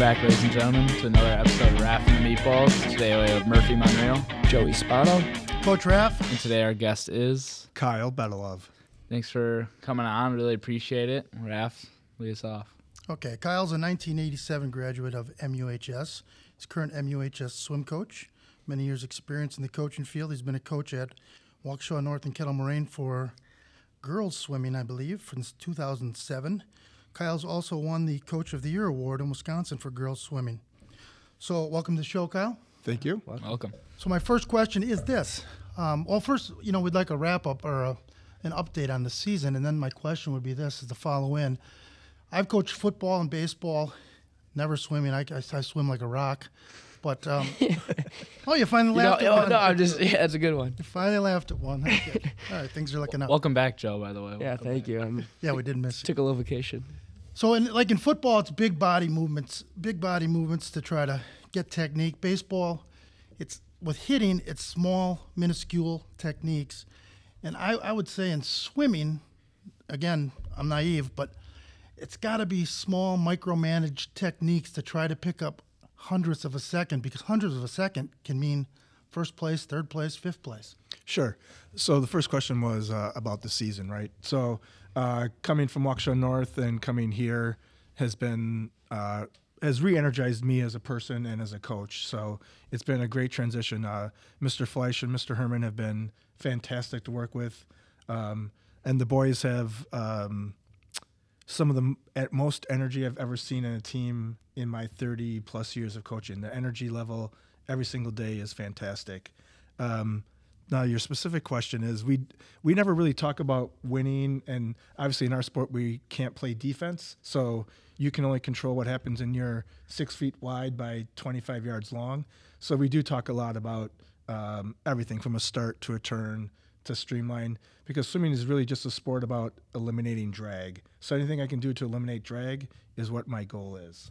back, ladies and gentlemen, to another episode of Raff and the Meatballs. Today we have Murphy Monreal Joey Spano. Coach Raff. and today our guest is. Kyle Bedalov. Thanks for coming on. Really appreciate it. Raff, lead us off. Okay, Kyle's a 1987 graduate of MUHS. He's current MUHS swim coach. Many years experience in the coaching field. He's been a coach at Waukesha North and Kettle Moraine for girls swimming, I believe, since 2007. Kyle's also won the Coach of the Year award in Wisconsin for girls swimming. So, welcome to the show, Kyle. Thank you. Welcome. So my first question is this. Um, well, first, you know, we'd like a wrap up or a, an update on the season, and then my question would be this: is to follow in. I've coached football and baseball, never swimming. I, I, I swim like a rock, but um, oh, you finally You know, laughed at oh, one. no, I'm just yeah, that's a good one. You finally laughed at one. All right, things are looking up. Welcome back, Joe, by the way. Yeah, Welcome thank back. you. I yeah, we did miss you. took a little vacation. So, in like in football, it's big body movements, big body movements to try to get technique. Baseball, it's with hitting, it's small, minuscule techniques, and I, I would say in swimming, again, I'm naive, but it's got to be small, micromanaged techniques to try to pick up hundredths of a second because hundredths of a second can mean first place, third place, fifth place. Sure. So the first question was uh, about the season, right? So uh, coming from Waukesha North and coming here has been uh, has re-energized me as a person and as a coach. So it's been a great transition. Uh, Mr. Fleisch and Mr. Herman have been fantastic to work with, um, and the boys have. Um, some of the at most energy I've ever seen in a team in my 30 plus years of coaching. The energy level every single day is fantastic. Um, now, your specific question is we we never really talk about winning, and obviously in our sport we can't play defense, so you can only control what happens in your six feet wide by 25 yards long. So we do talk a lot about um, everything from a start to a turn to streamline because swimming is really just a sport about eliminating drag. So anything I can do to eliminate drag is what my goal is.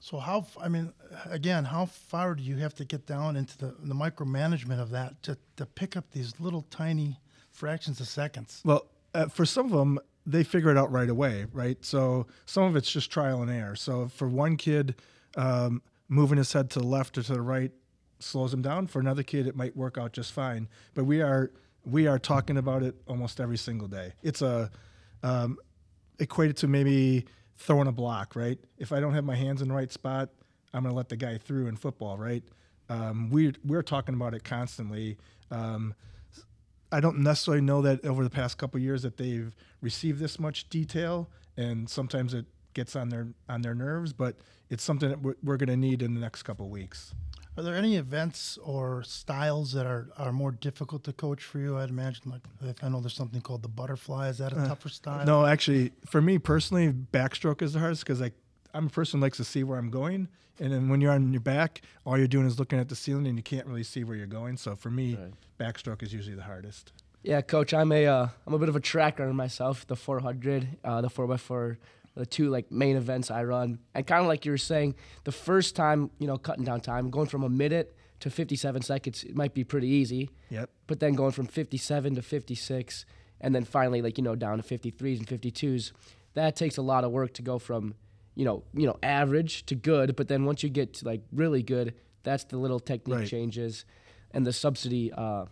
So how? I mean, again, how far do you have to get down into the, the micromanagement of that to, to pick up these little tiny fractions of seconds? Well, uh, for some of them, they figure it out right away, right? So some of it's just trial and error. So for one kid, um, moving his head to the left or to the right slows him down. For another kid, it might work out just fine. But we are we are talking about it almost every single day. It's a um, equated to maybe throwing a block, right? If I don't have my hands in the right spot, I'm going to let the guy through in football, right? Um, we we're talking about it constantly. Um, I don't necessarily know that over the past couple years that they've received this much detail, and sometimes it gets on their on their nerves. But it's something that we're, we're going to need in the next couple of weeks. Are there any events or styles that are, are more difficult to coach for you? I'd imagine, like I know there's something called the butterfly. Is that a tougher style? No, actually, for me personally, backstroke is the hardest because I I'm a person who likes to see where I'm going, and then when you're on your back, all you're doing is looking at the ceiling, and you can't really see where you're going. So for me, backstroke is usually the hardest. Yeah, coach, I'm a uh, I'm a bit of a track runner myself. The 400, uh, the 4x4, the two like main events I run, and kind of like you were saying, the first time you know cutting down time, going from a minute to 57 seconds, it might be pretty easy. Yep. But then going from 57 to 56, and then finally like you know down to 53s and 52s, that takes a lot of work to go from you know you know average to good. But then once you get to like really good, that's the little technique Right. changes, and the subsidy. Uh,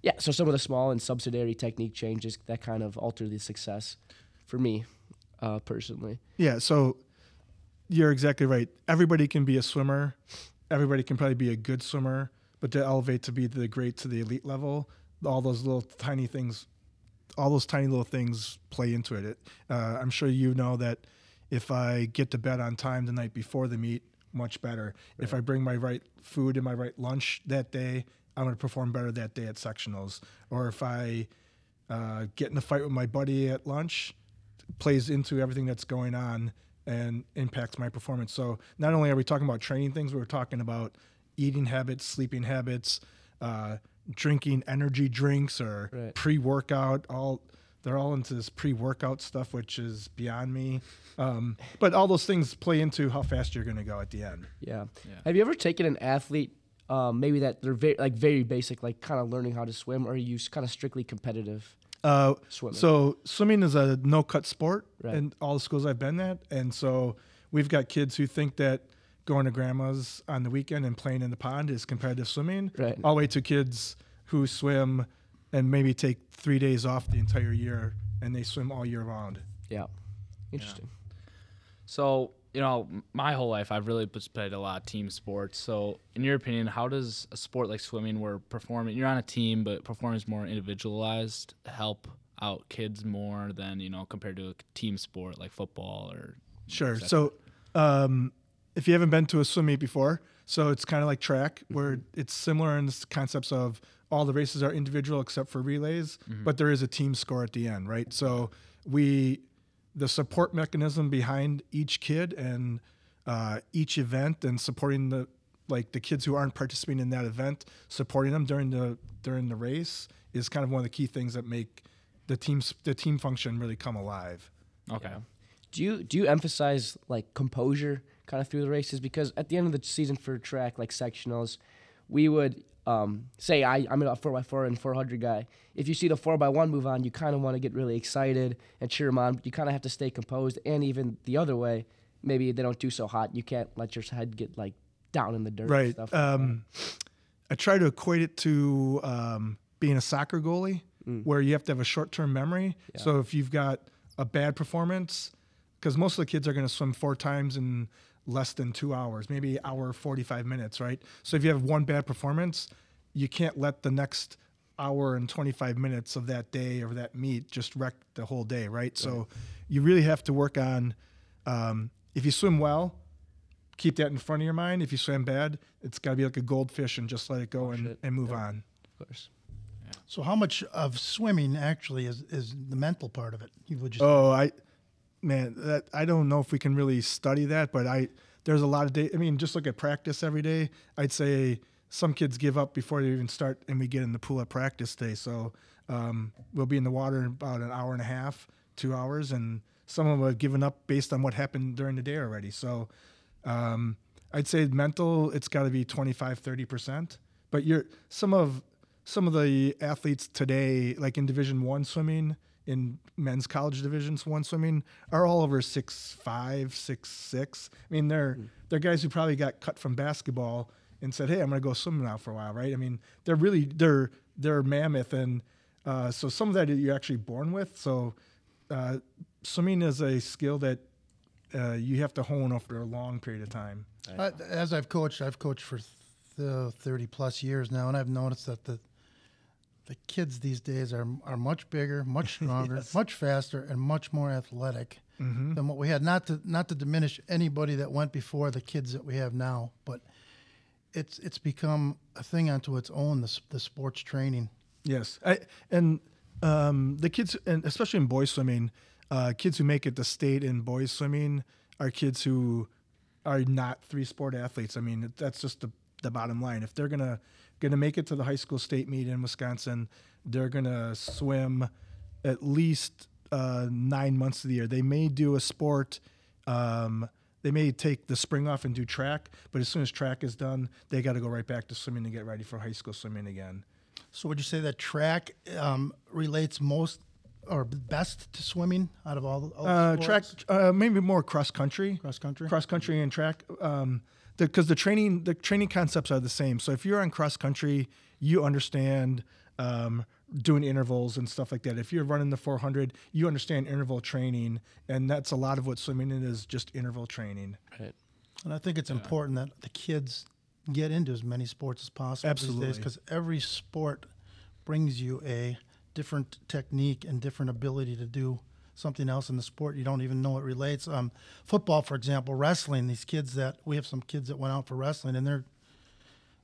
yeah, so some of the small and subsidiary technique changes that kind of alter the success for me uh, personally. Yeah, so you're exactly right. Everybody can be a swimmer. Everybody can probably be a good swimmer, but to elevate to be the great to the elite level, all those little tiny things, all those tiny little things play into it. it uh, I'm sure you know that if I get to bed on time the night before the meet, much better. If I bring my right food and my right lunch that day, I'm going to perform better that day at sectionals. Or if I uh, get in a fight with my buddy at lunch, plays into everything that's going on and impacts my performance. So not only are we talking about training things, we're talking about eating habits, sleeping habits, uh, drinking energy drinks or Right. pre-workout. All they're all into this pre-workout stuff, which is beyond me. Um, but all those things play into how fast you're going to go at the end. Yeah. Yeah. Have you ever taken an athlete, um, maybe that they're very like very basic, like kind of learning how to swim, or are you kind of strictly competitive? Uh, Swimming. So swimming is a no cut sport Right. in all the schools I've been at, and so we've got kids who think that going to grandma's on the weekend and playing in the pond is competitive swimming, Right. all the way to kids who swim and maybe take three days off the entire year and they swim all year round. Yeah. Interesting. So, you know, my whole life I've really just played a lot of team sports. So, in your opinion, how does a sport like swimming, where performing, you're on a team, but performing is more individualized, help out kids more than you know compared to a team sport like football or? Sure. So, um, if you haven't been to a swim meet before, so it's kind of like track, where it's similar in the concepts of all the races are individual except for relays, but there is a team score at the end, right? So we, the support mechanism behind each kid and uh, each event, and supporting the like the kids who aren't participating in that event, supporting them during the during the race is kind of one of the key things that make the teams the team function really come alive. Okay. Do you do you emphasize like composure kind of through the races? Because at the end of the season for track, like sectionals, we would um, say I, I'm a four x four and four hundred guy. If you see the four x one move on, you kind of want to get really excited and cheer them on. But you kind of have to stay composed. And even the other way, maybe they don't do so hot. You can't let your head get like down in the dirt. and Right. Like Um, I try to equate it to um, being a soccer goalie, where you have to have a short-term memory. So if you've got a bad performance, because most of the kids are going to swim four times in less than two hours, maybe hour forty-five minutes, right? So if you have one bad performance, you can't let the next hour and 25 minutes of that day or that meet just wreck the whole day, right? So you really have to work on um, if you swim well, keep that in front of your mind. If you swim bad, it's got to be like a goldfish and just let it go and, and move on. Of course. So how much of swimming actually is, is the mental part of it? You would just Oh, I, man, that I don't know if we can really study that, but I there's a lot of day. I mean, just look at practice every day. I'd say some kids give up before they even start, and we get in the pool at practice day. So um, we'll be in the water in about an hour and a half, two hours, and some of them have given up based on what happened during the day already. So um, I'd say mental, it's got to be 25, 30 percent. But you're some of some of the athletes today, like in Division One swimming, in men's college divisions one swimming, are all over six five, six six. I mean, they're they're guys who probably got cut from basketball and said, "Hey, I'm going to go swimming now for a while." Right? I mean, they're really they're they're mammoth, and uh, so some of that you're actually born with. So uh, swimming is a skill that uh, you have to hone over a long period of time. As I've coached, I've coached for th- 30 plus years now, and I've noticed that the the kids these days are are much bigger, much stronger, much faster, and much more athletic than what we had. Not to not to diminish anybody that went before the kids that we have now, but it's it's become a thing unto its own. The the sports training. Yes, I, and um, the kids, and especially in boys swimming, uh, kids who make it to state in boys swimming are kids who are not three sport athletes. I mean, that's just the, the bottom line. If they're gonna gonna make it to the high school state meet in Wisconsin, they're gonna swim at least uh, nine months of the year. They may do a sport. Um, they may take the spring off and do track, but as soon as track is done, they got to go right back to swimming to get ready for high school swimming again. So would you say that track um, relates most or best to swimming out of all the all Uh, track, uh, maybe more cross country, cross country? cross country and track, um, because the, training the training concepts are the same. So if you're on cross country, you understand um, doing intervals and stuff like that. If you're running the 400, you understand interval training, and that's a lot of what swimming is just interval training. Right. And I think it's important that the kids get into as many sports as possible Absolutely. these days because every sport brings you a different technique and different ability to do something else in the sport you don't even know it relates. Um, football, for example, wrestling. These kids that we have some kids that went out for wrestling and they're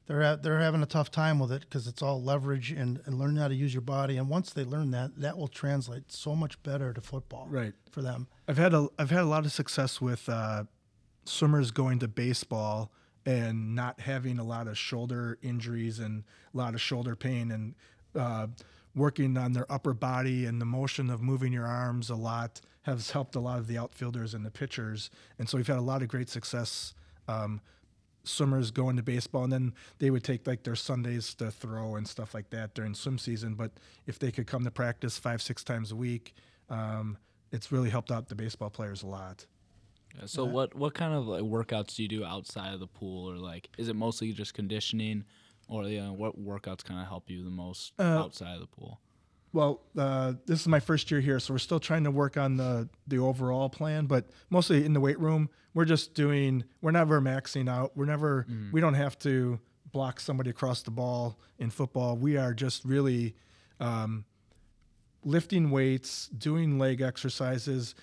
they're they're having a tough time with it because it's all leverage and, and learning how to use your body. And once they learn that, that will translate so much better to football Right. for them. I've had a I've had a lot of success with uh, swimmers going to baseball and not having a lot of shoulder injuries and a lot of shoulder pain and uh, working on their upper body and the motion of moving your arms a lot has helped a lot of the outfielders and the pitchers. And so we've had a lot of great success um, swimmers going to baseball and then they would take like their sundays to throw and stuff like that during swim season. But if they could come to practice five six times a week um, it's really helped out the baseball players a lot. Yeah, So what what kind of like workouts do you do outside of the pool, or like is it mostly just conditioning, or know, what workouts kind of help you the most Uh, outside of the pool? Well, uh, this is my first year here, so we're still trying to work on the the overall plan. But mostly in the weight room, we're just doing. We're never maxing out. We're never. We don't have to block somebody across the ball in football. We are just really um, lifting weights, doing leg exercises,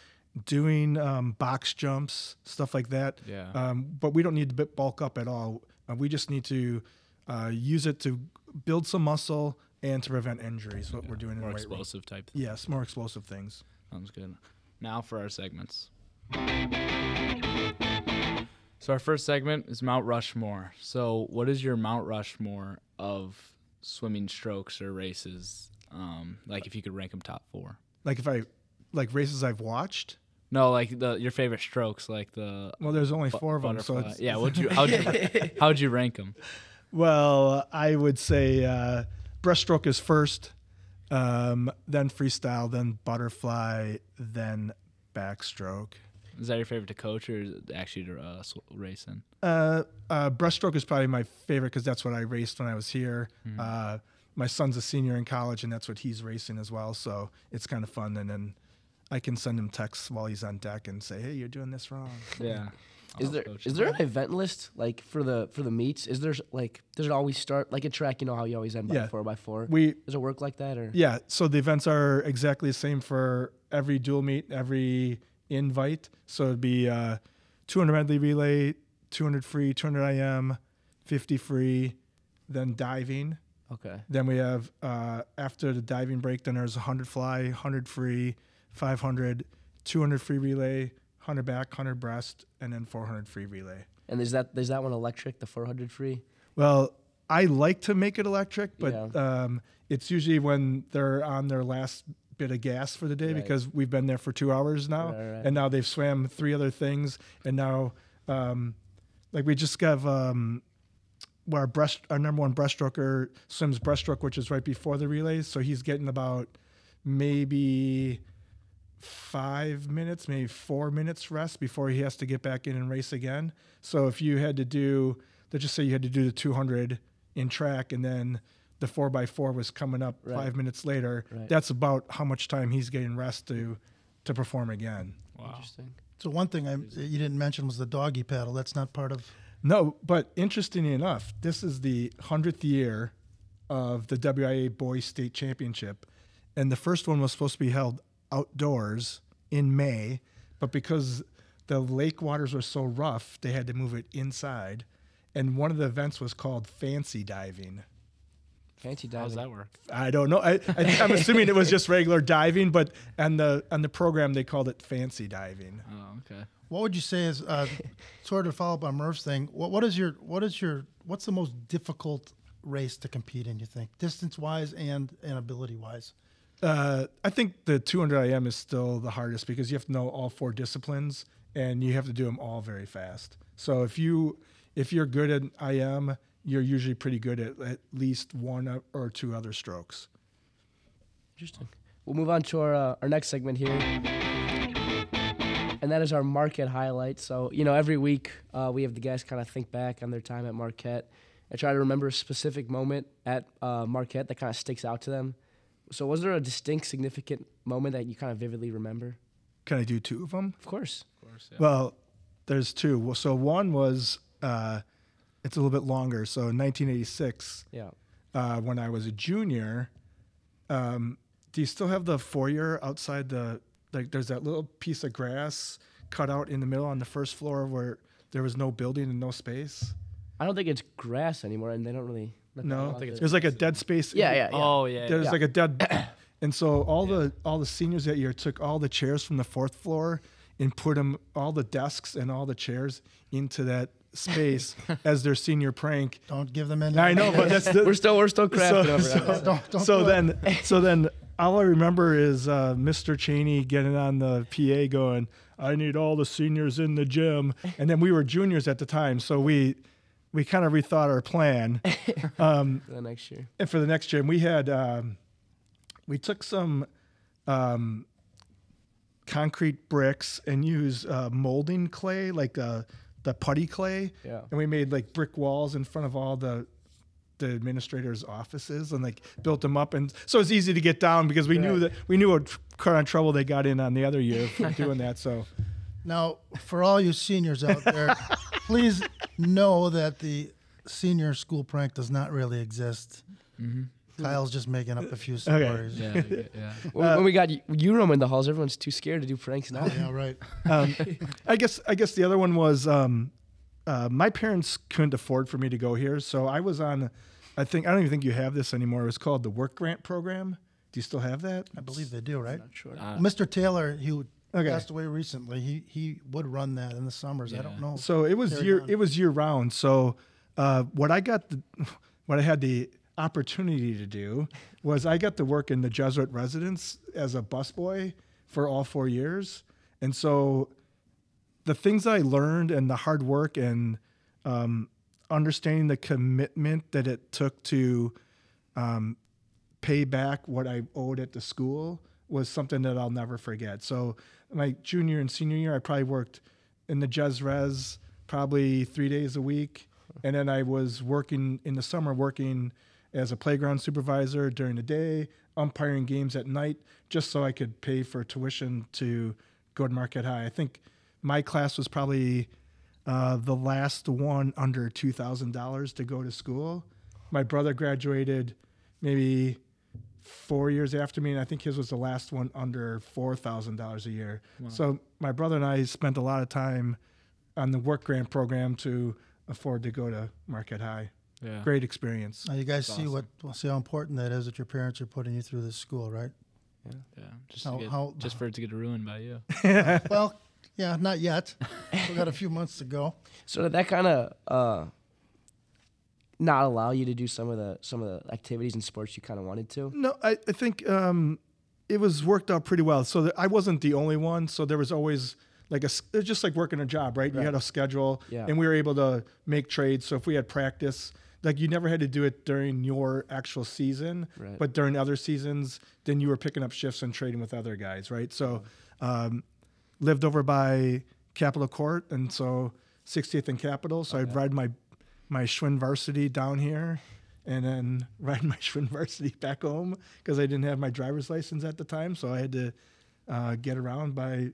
doing um, box jumps, stuff like that. Yeah. Um, but we don't need to bulk up at all. Uh, we just need to uh, use it to build some muscle and to prevent injuries. What we're doing in More the explosive type. Yes, more explosive things. Sounds good. Now for our segments. So our first segment is Mount Rushmore. So what is your Mount Rushmore of swimming strokes or races? Um, like if you could rank them top four. Like if I like races I've watched. No, like the your favorite strokes, like the Well, there's only four of them, so yeah. Would you how'd you how'd you rank them? Well, I would say uh, breaststroke is first, um, then freestyle, then butterfly, then backstroke. Is that your favorite to coach or is it actually to uh, race in? Uh, uh, breaststroke is probably my favorite because that's what I raced when I was here. Uh, my son's a senior in college, and that's what he's racing as well. So it's kind of fun. And then I can send him texts while he's on deck and say, "Hey, you're doing this wrong." Yeah. Is there is there an event list like for the for the meets? Is there like does it always start like a track? You know how you always end by Yeah. four by four. We Does it work like that or? Yeah, so the events are exactly the same for every dual meet, every invite. So it'd be uh, 200 medley relay, 200 free, 200 IM, 50 free, then diving. Okay. Then we have uh, after the diving break, then there's 100 fly, 100 free, 500, 200 free relay, 100 back, 100 breast, and then 400 free relay. And is that is that one electric? The 400 free? Well, I like to make it electric, but Yeah. um, it's usually when they're on their last bit of gas for the day Right. because we've been there for two hours now, Right, right. and now they've swam three other things, and now, um, like we just got um, our breast, our number one breaststroker swims breaststroke, which is right before the relays, so he's getting about maybe five minutes, maybe four minutes rest before he has to get back in and race again. So if you had to do, let's just say you had to do the 200 in track and then the 4x4 was coming up Right. five minutes later, Right. that's about how much time he's getting rest to to perform again. Wow. Interesting. So one thing I, you didn't mention was the doggy paddle. That's not part of. No, but interestingly enough, this is the 100th year of the WIAA Boys State Championship. And the first one was supposed to be held outdoors in May, but because the lake waters were so rough, they had to move it inside. And one of the events was called fancy diving. Fancy How does that work? I don't know. I, I, I'm assuming it was just regular diving, but on the on the program they called it fancy diving. Oh, okay. What would you say is uh, sort of follow up on Murph's thing? What, what is your what is your what's the most difficult race to compete in? You think distance wise and and ability wise? Uh, I think the 200 IM is still the hardest because you have to know all four disciplines and you have to do them all very fast. So if you if you're good at IM, you're usually pretty good at at least one or two other strokes. Interesting. We'll move on to our uh, our next segment here, and that is our Marquette highlight. So you know, every week uh, we have the guests kind of think back on their time at Marquette and try to remember a specific moment at uh, Marquette that kind of sticks out to them. So was there a distinct, significant moment that you kind of vividly remember? Can I do two of them? Of course. Of course. Yeah. Well, there's two. So one was uh, it's a little bit longer. So in 1986, Yeah. uh, when I was a junior. Um, do you still have the foyer outside the like? There's that little piece of grass cut out in the middle on the first floor where there was no building and no space. I don't think it's grass anymore, and they don't really. let that No, out there. there's like a dead space. Yeah, yeah, yeah. Oh yeah. There's Yeah. like a dead, and so all the all the seniors that year took all the chairs from the fourth floor and put them all the desks and all the chairs into that space as their senior prank. Don't give them any. I know, but that's the, We're still we're still crafting so, over so, that. Don't- don't so do then so then all I remember is uh, Mr. Cheney getting on the PA going, "I need all the seniors in the gym," and then we were juniors at the time, so we we kind of rethought our plan. for the next year. and for the next gym, we had um, we took some um, concrete bricks and used uh, molding clay, like uh, the putty clay. Yeah. And we made like brick walls in front of all the the administrators' offices and like built them up, and so it's easy to get down because we knew that we knew what kind of trouble they got in on the other year for doing that. So Now, for all you seniors out there, please know that the senior school prank does not really exist. Kyle's just making up a few stories. Yeah, yeah. When, when we got Urum in the halls, everyone's too scared to do pranks now. Oh, yeah, right. um, I guess I guess the other one was um, uh, my parents couldn't afford for me to go here, so I was on. I think I don't even think you have this anymore. It was called the Work Grant Program. Do you still have that? I believe they do, right? Not sure. Uh, Mr. Taylor, who Okay. passed away recently, he he would run that in the summers. I don't know. So it was year on. it was year round. So uh, what I got the what I had the opportunity to do was I got to work in the Jesuit residence as a busboy for all four years, and so the things I learned and the hard work and um, understanding the commitment that it took to um, pay back what I owed at the school was something that I'll never forget. So my junior and senior year, I probably worked in the Jez Res probably three days a week, and then I was working in the summer, working as a playground supervisor during the day, umpiring games at night, just so I could pay for tuition to go to Marquette High. I think my class was probably uh, the last one under two thousand dollars to go to school. My brother graduated maybe four years after me, and I think his was the last one under four thousand dollars a year. So my brother and I spent a lot of time on the work grant program to afford to go to Marquette High. Yeah. Great experience. Now you guys see what see how important that is that your parents are putting you through this school, right? Yeah. yeah. Just, How- get, how- just for it to get ruined by you. well, yeah, not yet. We got a few months to go. So that kind of uh, not allow you to do some of the some of the activities and sports you kind of wanted to? No, I, I think um, it was worked out pretty well. So I wasn't the only one. So there was always like a it's just like working a job, right? You had a schedule, Yeah. and we were able to make trades. So if we had practice, like you never had to do it during your actual season, Right. but during other seasons, then you were picking up shifts and trading with other guys, right? So um, lived over by Capitol Court, and so 60th and Capitol. So I'd ride my my Schwinn varsity down here, and then ride my Schwinn varsity back home because I didn't have my driver's license at the time. So I had to uh, get around by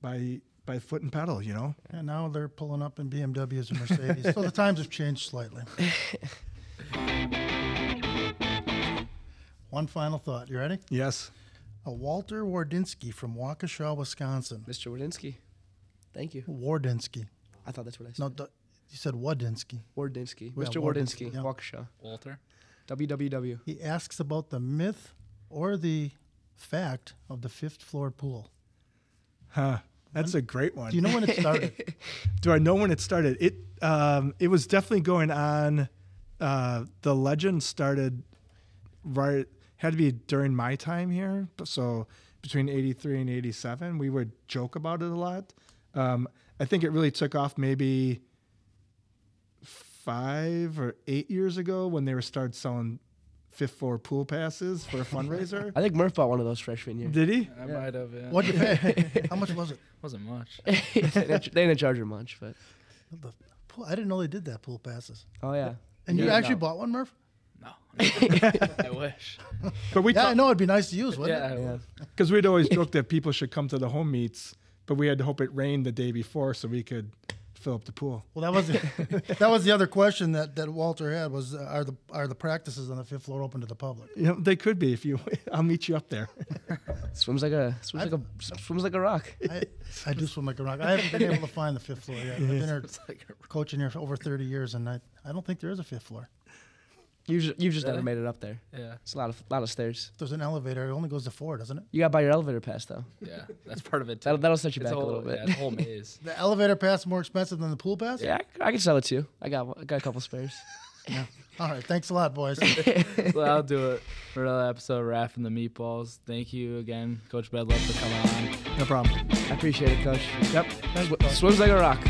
by by foot and pedal, you know. And now they're pulling up in BMWs and Mercedes. so the times have changed slightly. One final thought. You ready? Yes. A Walter Wardinsky from Waukesha, Wisconsin. Mr. Wardinsky. Thank you. Wardinsky. I thought that's what I said. No, d- you said Wadinsky. Wardinsky. Yeah, Mr. Wardinsky, Wardinsky. yeah. Waukesha. Walter. WWW. He asks about the myth or the fact of the fifth floor pool. Huh. That's a great one. Do you know when it started? Do I know when it started? It um, it was definitely going on. Uh, the legend started right had to be during my time here. So between '83 and '87, we would joke about it a lot. Um, I think it really took off maybe five or eight years ago when they were started selling fifth floor pool passes for a fundraiser. I think Murph bought one of those freshman year. Did he? I might have. Yeah. What'd you pay? How much was it? Wasn't much. they didn't they didn't charge her much, but The pool, I didn't know they did that pool passes. oh yeah. And you Yeah, actually no. bought one, Murph? No. I wish. But we Yeah, I know it'd be nice to use, wouldn't Yeah. it? Yeah. Because we'd always joke that people should come to the home meets, but we had to hope it rained the day before so we could fill up the pool. Well, that was the, that was the other question that, that Walter had was uh, are the are the practices on the fifth floor open to the public? You know, they could be if you. I'll meet you up there. Swims like a swims like a swims like a rock. I, I do swim like a rock. I haven't been able to find the fifth floor yet. I've been here It's like coaching here for over 30 years, and I, I don't think there is a fifth floor. You just, you've just never Really? made it up there. yeah. It's a lot of lot of stairs. There's an elevator, it only goes to four, doesn't it? You got to buy your elevator pass though. Yeah. That's part of it too. That'll that'll set you It's back a, whole, little bit. Yeah, it's a whole maze. The elevator pass is more expensive than the pool pass? Yeah, I, I can sell it to you. I got one- I got a couple spares. Yeah. All right. Thanks a lot, boys. so I'll do it for another episode of Raff and the Meatballs. Thank you again, Coach Bedalov, for coming on. No problem. I appreciate it, coach. Yep. Sw- swims like a rock.